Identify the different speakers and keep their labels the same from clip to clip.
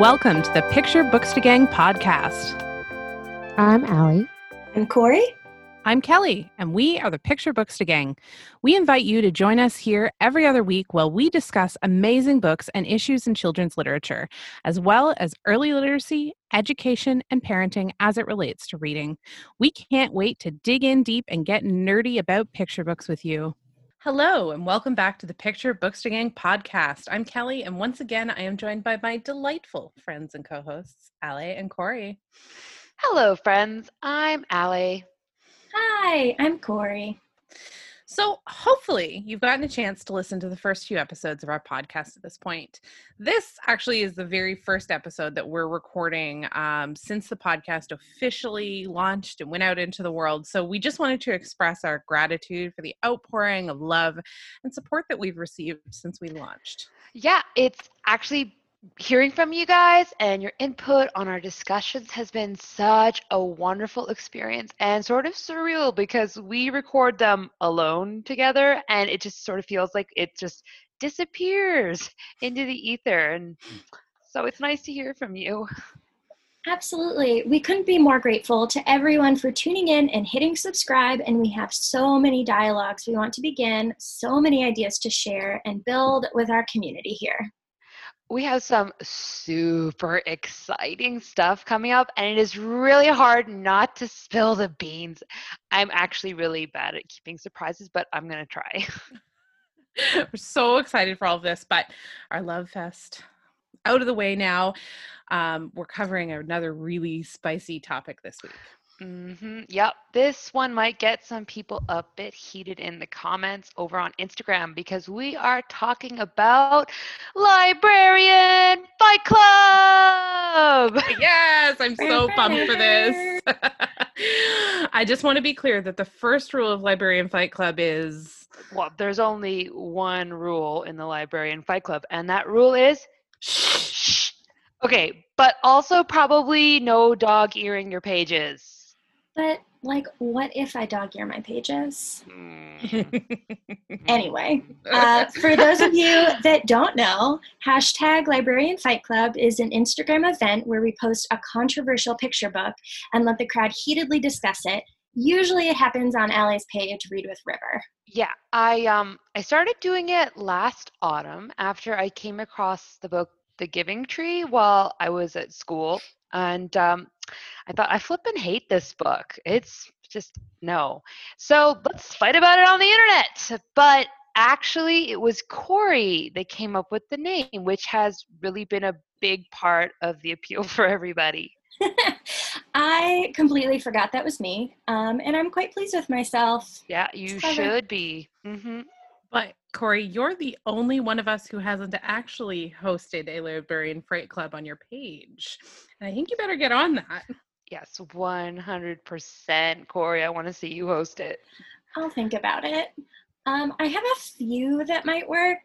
Speaker 1: Welcome to the Picture Books to Gang podcast.
Speaker 2: I'm Allie.
Speaker 3: I'm Corey.
Speaker 1: I'm Kelly, and we are the Picture Books to Gang. We invite you to join us here every other week while we discuss amazing books and issues in children's literature, as well as early literacy, education, and parenting as it relates to reading. We can't wait to dig in deep and get nerdy about picture books with you. Hello, and welcome back to the Picture Books to Gang podcast. I'm Kelly, and once again, I am joined by my delightful friends and co hosts, Allie and Corey.
Speaker 4: Hello, friends. I'm Allie.
Speaker 3: Hi, I'm Corey.
Speaker 1: So, hopefully, you've gotten a chance to listen to the first few episodes of our podcast at this point. This actually is the very first episode that we're recording um, since the podcast officially launched and went out into the world. So, we just wanted to express our gratitude for the outpouring of love and support that we've received since we launched.
Speaker 4: Yeah, it's actually hearing from you guys and your input on our discussions has been such a wonderful experience and sort of surreal because we record them alone together and it just sort of feels like it just disappears into the ether and so it's nice to hear from you
Speaker 3: Absolutely. We couldn't be more grateful to everyone for tuning in and hitting subscribe. And we have so many dialogues we want to begin, so many ideas to share and build with our community here
Speaker 4: we have some super exciting stuff coming up, and it is really hard not to spill the beans. I'm actually really bad at keeping surprises, but I'm going to try.
Speaker 1: We're so excited for all of this, but our Love Fest out of the way now. Um, we're covering another really spicy topic this week.
Speaker 4: Mm-hmm. Yep. This one might get some people a bit heated in the comments over on Instagram because we are talking about Librarian Fight Club.
Speaker 1: yes, I'm so pumped for this. I just want to be clear that the first rule of Librarian Fight Club is
Speaker 4: well, there's only one rule in the Librarian Fight Club, and that rule is shh. Okay, but also probably no dog earing your pages.
Speaker 3: But like, what if I dog ear my pages?
Speaker 4: Mm.
Speaker 3: anyway, uh, for those of you that don't know, hashtag Librarian Fight Club is an Instagram event where we post a controversial picture book and let the crowd heatedly discuss it. Usually, it happens on Allie's page, Read with River.
Speaker 4: Yeah, I um I started doing it last autumn after I came across the book The Giving Tree while I was at school, and um, I thought I flip and hate this book. It's just no. So let's fight about it on the internet. But actually, it was Corey that came up with the name, which has really been a big part of the appeal for everybody.
Speaker 3: I completely forgot that was me, um, and I'm quite pleased with myself.
Speaker 4: Yeah, you should be. Mm-hmm.
Speaker 1: But Corey, you're the only one of us who hasn't actually hosted a Librarian Fight Club on your page. And I think you better get on that.
Speaker 4: Yes, 100%. Corey, I want to see you host it.
Speaker 3: I'll think about it. Um, I have a few that might work.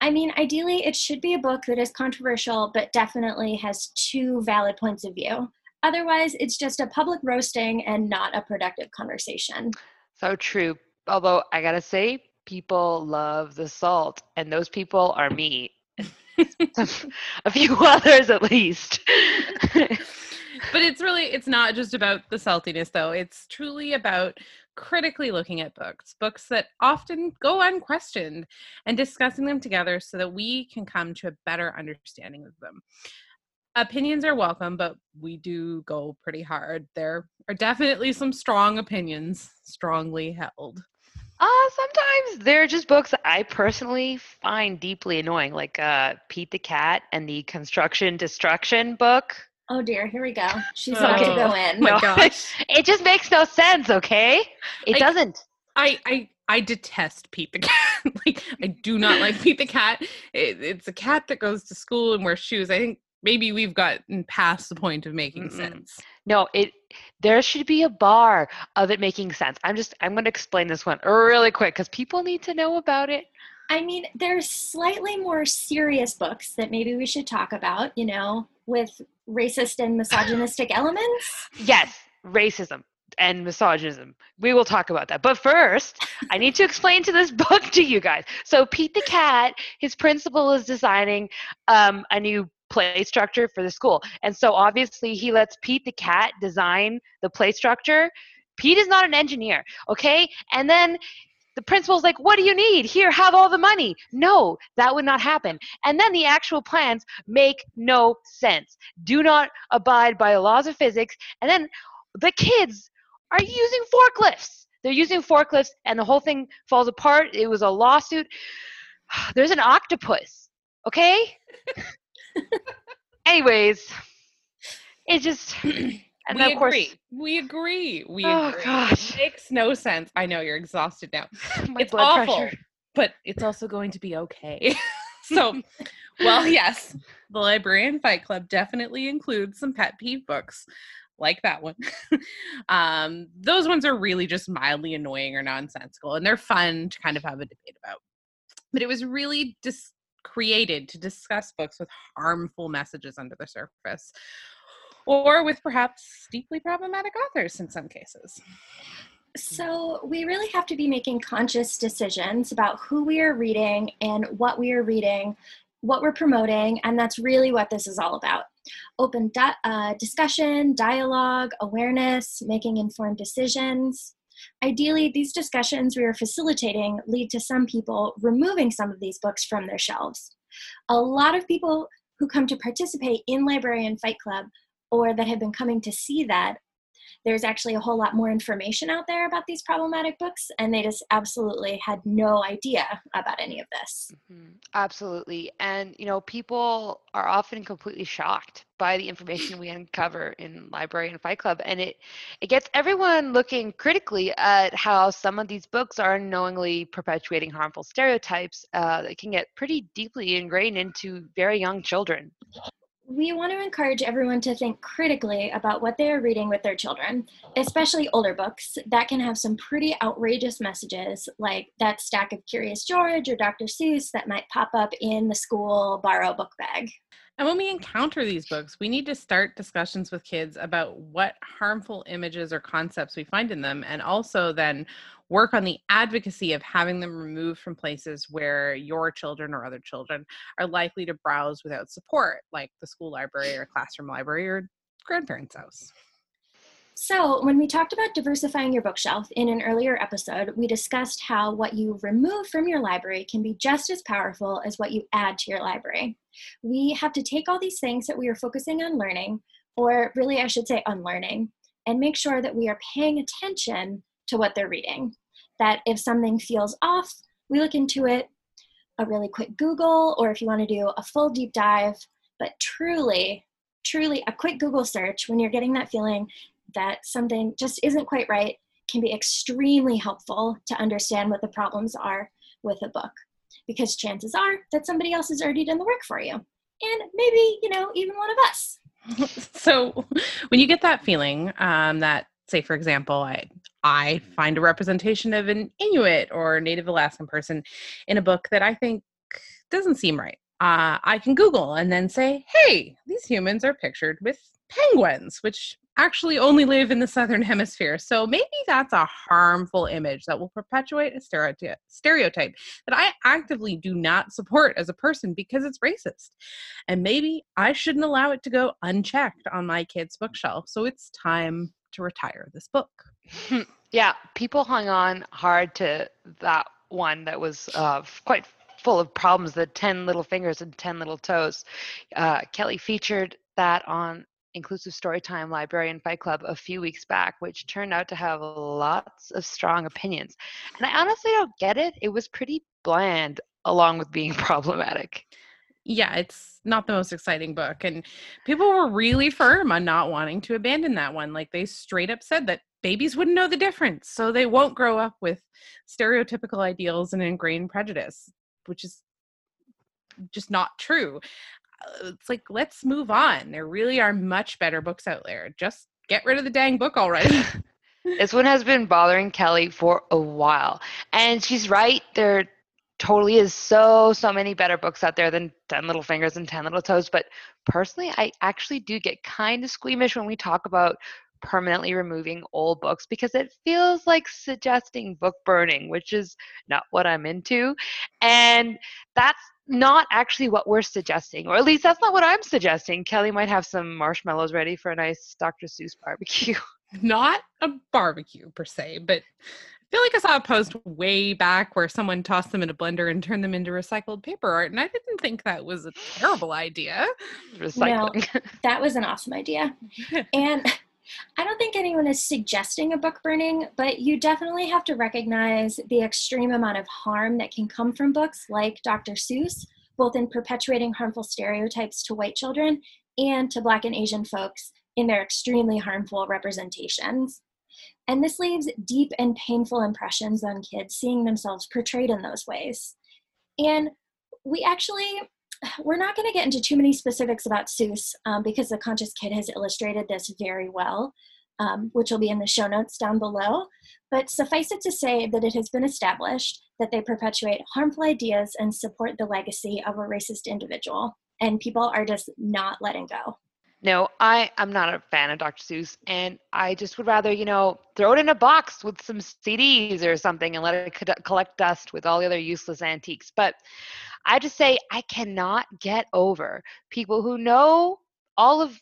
Speaker 3: I mean, ideally, it should be a book that is controversial, but definitely has two valid points of view. Otherwise, it's just a public roasting and not a productive conversation.
Speaker 4: So true. Although I gotta say, people love the salt, and those people are me. a few others at least.
Speaker 1: but it's really it's not just about the saltiness though. It's truly about critically looking at books, books that often go unquestioned, and discussing them together so that we can come to a better understanding of them. Opinions are welcome, but we do go pretty hard. There are definitely some strong opinions, strongly held.
Speaker 4: Uh, sometimes they're just books that I personally find deeply annoying, like uh, Pete the Cat and the Construction Destruction book.
Speaker 3: Oh dear, here we go. She's oh, about to go in.
Speaker 1: My gosh.
Speaker 4: it just makes no sense, okay? It
Speaker 1: I,
Speaker 4: doesn't.
Speaker 1: I, I I detest Pete the cat. like I do not like Pete the cat. It, it's a cat that goes to school and wears shoes. I think maybe we've gotten past the point of making mm sense.
Speaker 4: No, it there should be a bar of it making sense. I'm just I'm going to explain this one really quick cuz people need to know about it.
Speaker 3: I mean, there's slightly more serious books that maybe we should talk about, you know, with racist and misogynistic elements.
Speaker 4: Yes, racism and misogynism. We will talk about that. But first, I need to explain to this book to you guys. So Pete the Cat, his principal is designing um, a new play structure for the school. And so obviously he lets Pete the cat design the play structure. Pete is not an engineer, okay? And then the principal's like, What do you need? Here, have all the money. No, that would not happen. And then the actual plans make no sense, do not abide by the laws of physics. And then the kids are using forklifts. They're using forklifts, and the whole thing falls apart. It was a lawsuit. There's an octopus, okay? Anyways, it just. And
Speaker 1: we
Speaker 4: of course,
Speaker 1: agree. We agree. We
Speaker 4: Oh,
Speaker 1: agree.
Speaker 4: gosh.
Speaker 1: It makes no sense. I know you're exhausted now.
Speaker 4: my
Speaker 1: it's
Speaker 4: blood
Speaker 1: awful,
Speaker 4: pressure.
Speaker 1: but it's also going to be okay. so, well, yes, the Librarian Fight Club definitely includes some pet peeve books like that one. um, those ones are really just mildly annoying or nonsensical, and they're fun to kind of have a debate about. But it was really just created to discuss books with harmful messages under the surface. Or with perhaps deeply problematic authors in some cases.
Speaker 3: So, we really have to be making conscious decisions about who we are reading and what we are reading, what we're promoting, and that's really what this is all about. Open di- uh, discussion, dialogue, awareness, making informed decisions. Ideally, these discussions we are facilitating lead to some people removing some of these books from their shelves. A lot of people who come to participate in Librarian Fight Club or that have been coming to see that there's actually a whole lot more information out there about these problematic books, and they just absolutely had no idea about any of this.
Speaker 4: Mhm, Absolutely. And, you know, people are often completely shocked by the information we uncover in Librarian Fight Club. And it, it gets everyone looking critically at how some of these books are unknowingly perpetuating harmful stereotypes uh, that can get pretty deeply ingrained into very young children.
Speaker 3: We want to encourage everyone to think critically about what they are reading with their children, especially older books that can have some pretty outrageous messages, like that stack of Curious George or Dr. Seuss that might pop up in the school borrow book bag.
Speaker 1: And when we encounter these books, we need to start discussions with kids about what harmful images or concepts we find in them, and also then work on the advocacy of having them removed from places where your children or other children are likely to browse without support, like the school library or classroom library or grandparents' house.
Speaker 3: So, when we talked about diversifying your bookshelf in an earlier episode, we discussed how what you remove from your library can be just as powerful as what you add to your library. We have to take all these things that we are focusing on learning, or really, I should say, unlearning, and make sure that we are paying attention to what they're reading. That if something feels off, we look into it, a really quick Google, or if you want to do a full deep dive, but truly, truly a quick Google search when you're getting that feeling that something just isn't quite right can be extremely helpful to understand what the problems are with a book. Because chances are that somebody else has already done the work for you. And maybe you know even one of us.
Speaker 1: So when you get that feeling um, that say for example i i find a representation of an inuit or native alaskan person in a book that i think doesn't seem right uh, i can google and then say hey these humans are pictured with penguins which actually only live in the southern hemisphere so maybe that's a harmful image that will perpetuate a stereotype that i actively do not support as a person because it's racist and maybe I shouldn't allow it to go unchecked on my kid's bookshelf. So it's time to retire this book.
Speaker 4: yeah, people hung on hard to that one that was uh, quite full of problems the 10 little fingers and 10 little toes. Uh, Kelly featured that on Inclusive Storytime librarian Fight Club a few weeks back, which turned out to have lots of strong opinions. And I honestly don't get it. It was pretty bland along with being problematic.
Speaker 1: Yeah, it's not the most exciting book. And people were really firm on not wanting to abandon that one. Like they straight up said that babies wouldn't know the difference. So they won't grow up with stereotypical ideals and ingrained prejudice, which is just not true. Uh, It's like, let's move on. There really are much better books out there. Just get rid of the dang book already.
Speaker 4: this one has been bothering Kelly for a while. And she's right. There totally is so, so many better books out there than 10 Little Fingers and 10 Little Toes. But personally, I actually do get kind of squeamish when we talk about permanently removing old books because it feels like suggesting book burning, which is not what I'm into. And that's not actually what we're suggesting, or at least that's not what I'm suggesting. Kelly might have some marshmallows ready for a nice Dr. Seuss barbecue.
Speaker 1: Not a barbecue per se, but I feel like I saw a post way back where someone tossed them in a blender and turned them into recycled paper art, and I didn't think that was a terrible idea.
Speaker 4: Recycling.
Speaker 3: No, that was an awesome idea. and I don't think anyone is suggesting a book burning, but you definitely have to recognize the extreme amount of harm that can come from books like Dr. Seuss, both in perpetuating harmful stereotypes to white children and to Black and Asian folks in their extremely harmful representations. And this leaves deep and painful impressions on kids seeing themselves portrayed in those ways. And we actually, we're not going to get into too many specifics about Seuss um, because The Conscious Kid has illustrated this very well, um, which will be in the show notes down below. But suffice it to say that it has been established that they perpetuate harmful ideas and support the legacy of a racist individual. And people are just not letting go.
Speaker 4: No, I I'm not a fan of Dr. Seuss, and I just would rather, you know, throw it in a box with some CDs or something and let it collect dust with all the other useless antiques. But I just say I cannot get over people who know all of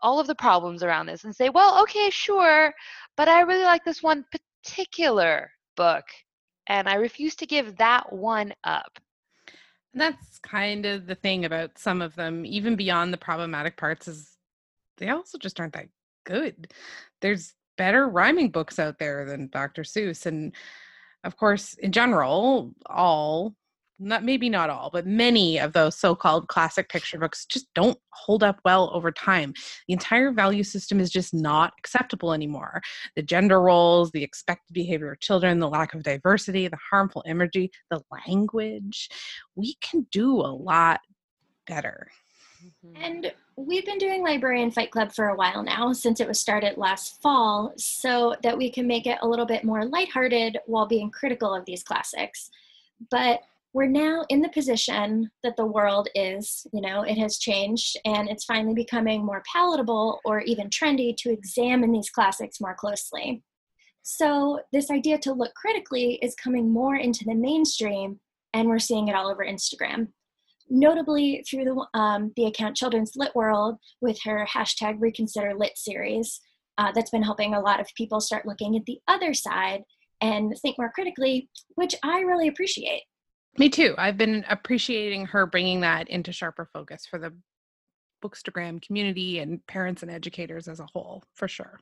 Speaker 4: all of the problems around this and say, well, okay, sure, but I really like this one particular book, and I refuse to give that one up.
Speaker 1: That's kind of the thing about some of them, even beyond the problematic parts, is they also just aren't that good. There's better rhyming books out there than Dr. Seuss. And of course, in general, all not maybe not all, but many of those so-called classic picture books just don't hold up well over time. The entire value system is just not acceptable anymore. The gender roles, the expected behavior of children, the lack of diversity, the harmful imagery, the language. We can do a lot better.
Speaker 3: Mm-hmm. And we've been doing Librarian Fight Club for a while now, since it was started last fall, so that we can make it a little bit more lighthearted while being critical of these classics. But we're now in the position that the world is, you know, it has changed and it's finally becoming more palatable or even trendy to examine these classics more closely. So, this idea to look critically is coming more into the mainstream, and we're seeing it all over Instagram. Notably through the, um, the account Children's Lit World with her hashtag Reconsider Lit series, uh, that's been helping a lot of people start looking at the other side and think more critically, which I really appreciate.
Speaker 1: Me too. I've been appreciating her bringing that into sharper focus for the Bookstagram community and parents and educators as a whole, for sure.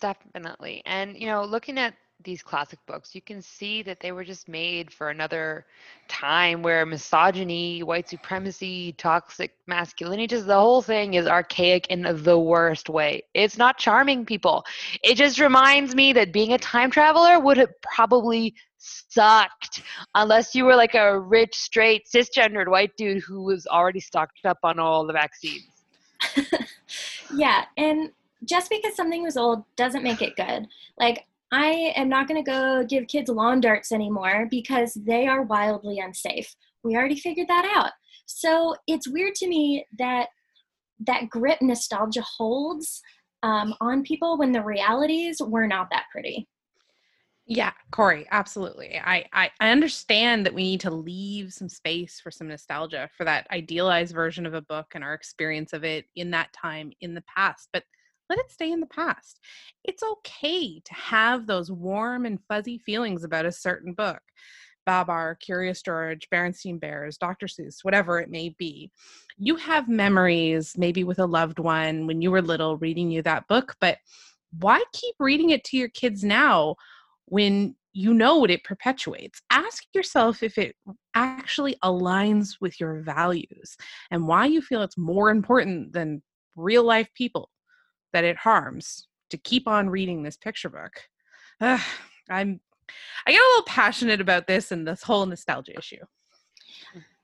Speaker 4: Definitely. And, you know, looking at these classic books, you can see that they were just made for another time where misogyny, white supremacy, toxic masculinity, just the whole thing is archaic in the worst way. It's not charming people. It just reminds me that being a time traveler would have probably sucked unless you were like a rich, straight, cisgendered white dude who was already stocked up on all the vaccines.
Speaker 3: yeah, and just because something was old doesn't make it good. Like, I am not going to go give kids lawn darts anymore because they are wildly unsafe. We already figured that out. So it's weird to me that that grip nostalgia holds um, on people when the realities were not that pretty.
Speaker 1: Yeah, Corey, absolutely. I, I I understand that we need to leave some space for some nostalgia for that idealized version of a book and our experience of it in that time in the past, but let it stay in the past. It's okay to have those warm and fuzzy feelings about a certain book. Babar, Curious George, Berenstain Bears, Dr. Seuss, whatever it may be. You have memories, maybe with a loved one when you were little reading you that book, but why keep reading it to your kids now when you know what it perpetuates. Ask yourself if it actually aligns with your values and why you feel it's more important than real life people that it harms to keep on reading this picture book. Uh, I'm I get a little passionate about this and this whole nostalgia issue.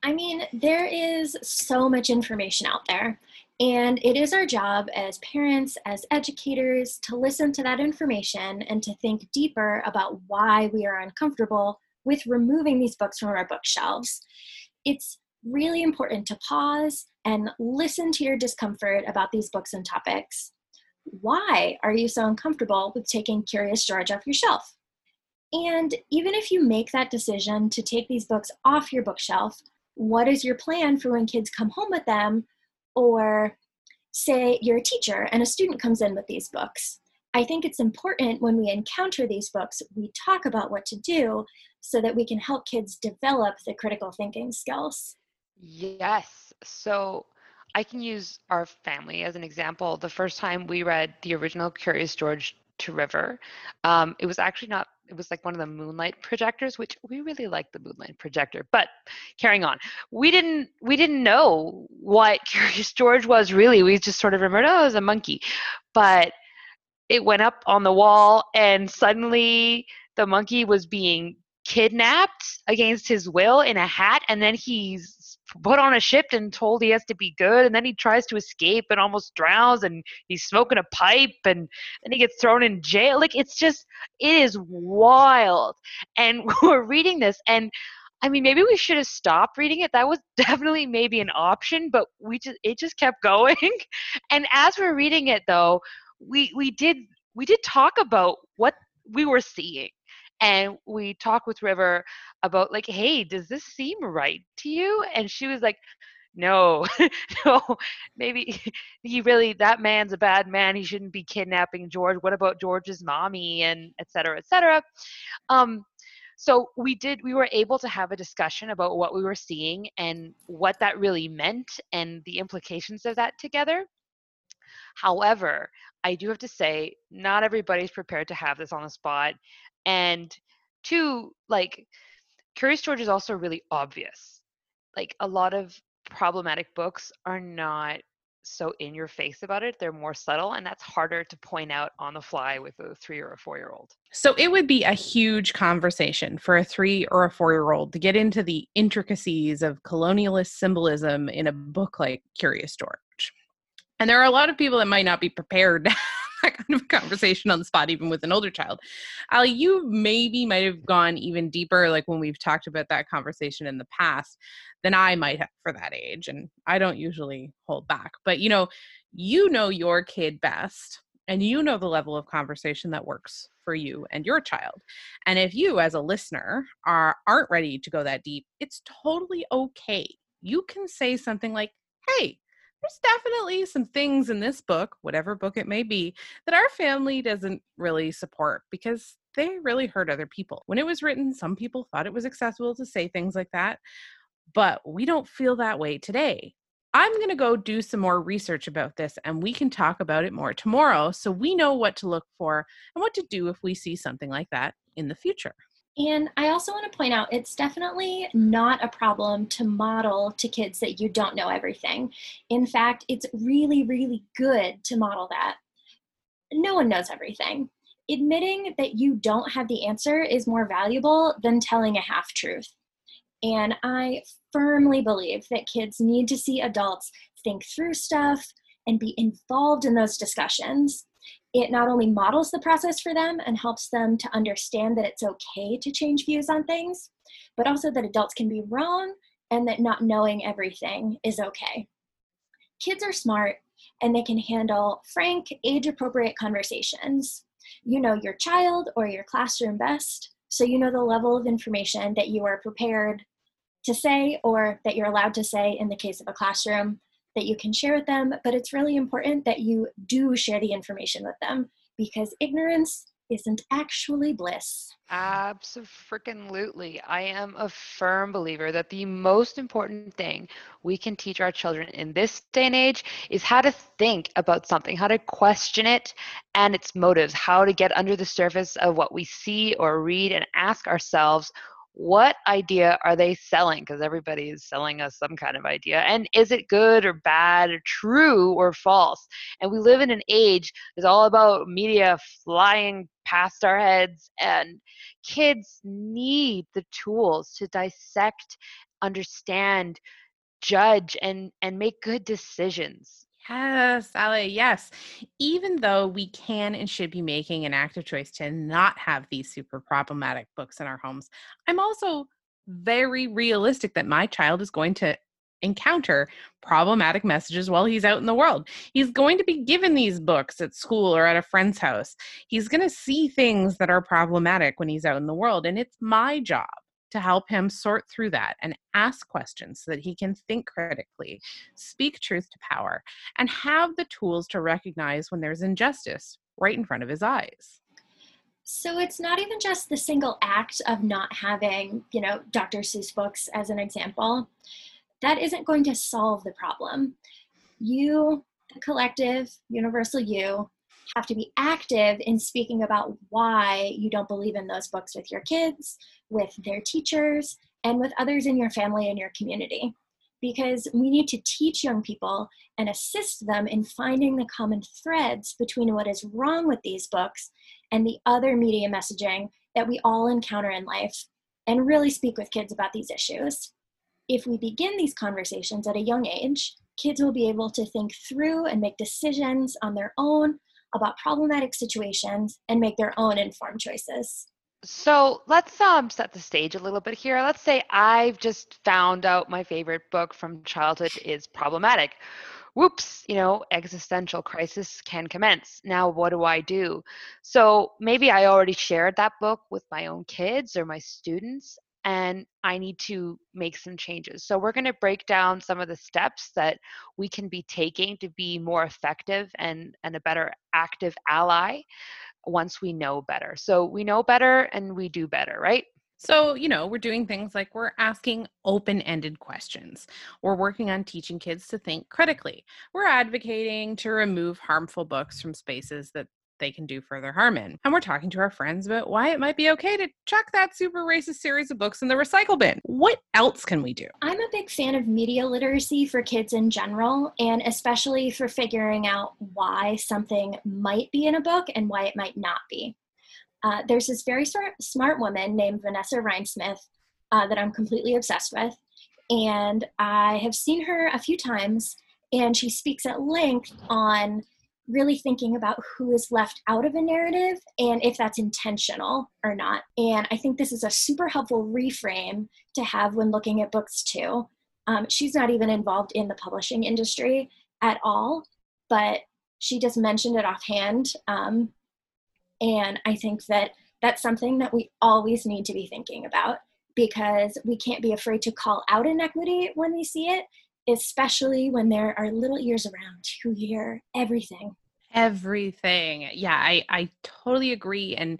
Speaker 3: I mean, there is so much information out there. And it is our job as parents, as educators, to listen to that information and to think deeper about why we are uncomfortable with removing these books from our bookshelves. It's really important to pause and listen to your discomfort about these books and topics. Why are you so uncomfortable with taking Curious George off your shelf? And even if you make that decision to take these books off your bookshelf, what is your plan for when kids come home with them? Or say you're a teacher and a student comes in with these books. I think it's important when we encounter these books, we talk about what to do so that we can help kids develop the critical thinking skills.
Speaker 4: Yes. So I can use our family as an example. The first time we read the original Curious George to River, um, it was actually not, it was like one of the moonlight projectors, which we really like the moonlight projector. But carrying on, we didn't we didn't know what Curious George was really. We just sort of remembered, oh, it was a monkey. But it went up on the wall and suddenly the monkey was being kidnapped against his will in a hat and then he's put on a ship and told he has to be good and then he tries to escape and almost drowns and he's smoking a pipe and then he gets thrown in jail like it's just it is wild and we're reading this and I mean, maybe we should have stopped reading it. That was definitely maybe an option, but we just it just kept going. And as we're reading it, though, we we did we did talk about what we were seeing and we talked with river about like hey does this seem right to you? And she was like no no maybe he really that man's a bad man. He shouldn't be kidnapping george. What about george's mommy? and et cetera et cetera. Um so we did we were able to have a discussion about what we were seeing and what that really meant and the implications of that together. However I do have to say, not everybody's prepared to have this on the spot. And two, like, Curious George is also really obvious. Like, a lot of problematic books are not so in your face about it. They're more subtle, and that's harder to point out on the fly with a three or a four year old.
Speaker 1: So it would be a huge conversation for a three or a four year old to get into the intricacies of colonialist symbolism in a book like Curious George. And there are a lot of people that might not be prepared that kind of conversation on the spot, even with an older child. Allie, you maybe might have gone even deeper, like when we've talked about that conversation in the past, than I might have for that age. And I don't usually hold back. But you know, you know your kid best and you know the level of conversation that works for you and your child and if you as a listener are aren't ready to go that deep it's totally okay you can say something like hey there's definitely some things in this book, whatever book it may be, that our family doesn't really support because they really hurt other people. When it was written, some people thought it was acceptable to say things like that, but we don't feel that way today. I'm going to go do some more research about this and we can talk about it more tomorrow so we know what to look for and what to do if we see something like that in the future.
Speaker 3: And I also want to point out it's definitely not a problem to model to kids that you don't know everything. In fact, it's really, really good to model that. No one knows everything. Admitting that you don't have the answer is more valuable than telling a half truth. And I firmly believe that kids need to see adults think through stuff and be involved in those discussions it not only models the process for them and helps them to understand that it's okay to change views on things, but also that adults can be wrong and that not knowing everything is okay. Kids are smart and they can handle frank, age appropriate conversations. You know your child or your classroom best, so you know the level of information that you are prepared to say or that you're allowed to say in the case of a classroom that you can share with them, but it's really important that you do share the information with them because ignorance isn't actually bliss.
Speaker 4: Absolutely. I am a firm believer that the most important thing we can teach our children in this day and age is how to think about something, how to question it and its motives, how to get under the surface of what we see or read and ask ourselves what idea are they selling? Because everybody is selling us some kind of idea. And is it good or bad or true or false? And we live in an age that's all about media flying past our heads. And kids need the tools to dissect, understand, judge, and, and make good decisions.
Speaker 1: Yes, Allie, yes. Even though we can and should be making an active choice to not have these super problematic books in our homes, I'm also very realistic that my child is going to encounter problematic messages while he's out in the world. He's going to be given these books at school or at a friend's house. He's going to see things that are problematic when he's out in the world. And it's my job to help him sort through that and ask questions so that he can think critically, speak truth to power, and have the tools to recognize when there's injustice right in front of his eyes.
Speaker 3: So it's not even just the single act of not having, you know, Dr. Seuss books as an example. That isn't going to solve the problem. You, the collective, universal you, have to be active in speaking about why you don't believe in those books with your kids, with their teachers, and with others in your family and your community. Because we need to teach young people and assist them in finding the common threads between what is wrong with these books and the other media messaging that we all encounter in life, and really speak with kids about these issues. If we begin these conversations at a young age, kids will be able to think through and make decisions on their own about problematic situations and make their own informed choices.
Speaker 4: So let's um, set the stage a little bit here. Let's say I've just found out my favorite book from childhood is problematic. Whoops, you know, existential crisis can commence. Now, what do I do? So maybe I already shared that book with my own kids or my students, and I need to make some changes. So, we're going to break down some of the steps that we can be taking to be more effective and, and a better active ally once we know better. So, we know better and we do better, right?
Speaker 1: So, you know, we're doing things like we're asking open ended questions. We're working on teaching kids to think critically. We're advocating to remove harmful books from spaces that they can do further harm in. And we're talking to our friends about why it might be okay to chuck that super racist series of books in the recycle bin. What else can we do?
Speaker 3: I'm a big fan of media literacy for kids in general, and especially for figuring out why something might be in a book and why it might not be. Uh, there's this very smart, smart woman named Vanessa Rindsmith uh, that I'm completely obsessed with. And I have seen her a few times, and she speaks at length on really thinking about who is left out of a narrative and if that's intentional or not. And I think this is a super helpful reframe to have when looking at books too. Um, she's not even involved in the publishing industry at all, but she just mentioned it offhand. Um, and I think that that's something that we always need to be thinking about because we can't be afraid to call out inequity when we see it especially when there are little ears around who hear everything
Speaker 1: everything. Yeah i i totally agree and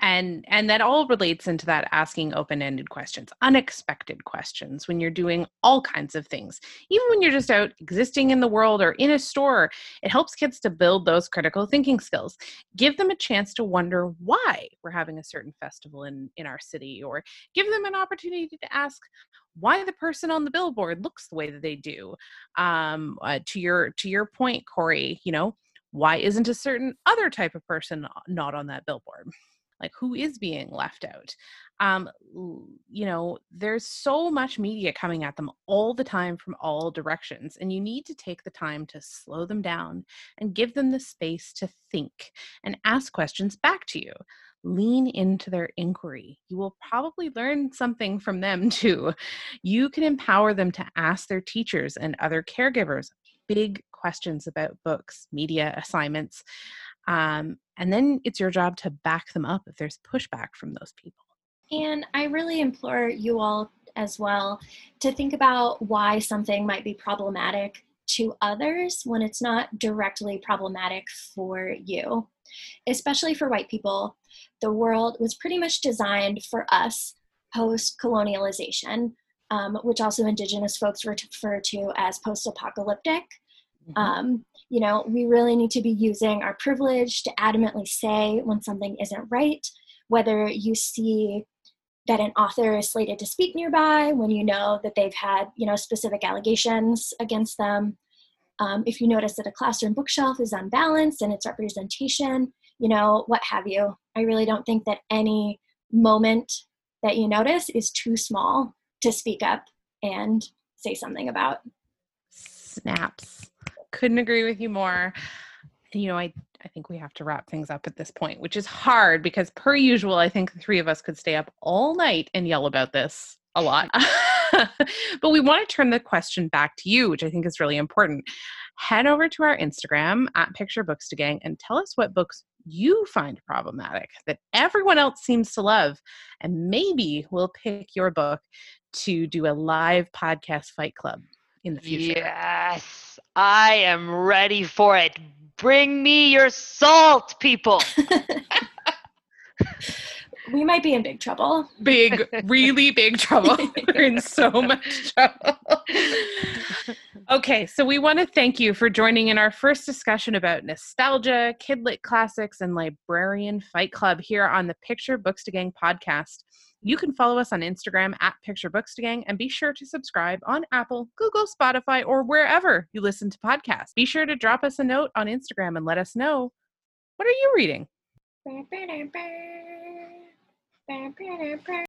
Speaker 1: and and that all relates into that asking open-ended questions unexpected questions when you're doing all kinds of things. Even when you're just out existing in the world or in a store it helps kids to build those critical thinking skills. Give them a chance to wonder why we're having a certain festival in in our city or give them an opportunity to ask why the person on the billboard looks the way that they do. Um, uh, to your to your point corey you know why isn't a certain other type of person not on that billboard like who is being left out um you know there's so much media coming at them all the time from all directions and you need to take the time to slow them down and give them the space to think and ask questions back to you lean into their inquiry. You will probably learn something from them too. You can empower them to ask their teachers and other caregivers big questions about books, media, assignments. Um, and then it's your job to back them up if there's pushback from those people.
Speaker 3: And I really implore you all as well to think about why something might be problematic to others when it's not directly problematic for you. Especially for white people, the world was pretty much designed for us post colonialization, um, which also Indigenous folks refer to as post apocalyptic. Mm-hmm. Um, you know, we really need to be using our privilege to adamantly say when something isn't right, whether you see that an author is slated to speak nearby, when you know that they've had, you know, specific allegations against them. Um, if you notice that a classroom bookshelf is unbalanced and its representation, you know, what have you. I really don't think that any moment that you notice is too small to speak up and say something about.
Speaker 1: Snaps couldn't agree with you more. You know, I I think we have to wrap things up at this point, which is hard because per usual, I think the three of us could stay up all night and yell about this a lot. but we want to turn the question back to you, which I think is really important. Head over to our Instagram at Picture Books to Gang and tell us what books you find problematic that everyone else seems to love. And maybe we'll pick your book to do a live podcast fight club in the future.
Speaker 4: Yes, I am ready for it. Bring me your salt, people.
Speaker 3: we might be in big trouble.
Speaker 1: Big, really big trouble. We're in so much trouble. okay, so we want to thank you for joining in our first discussion about nostalgia, kidlit classics, and librarian fight club here on the Picture Books to Gang podcast. You can follow us on Instagram at Picture Books Gang and be sure to subscribe on Apple, Google, Spotify, or wherever you listen to podcasts. Be sure to drop us a note on Instagram and let us know what are you reading?
Speaker 3: Ba-ba-da-ba. Ba-ba-da-ba.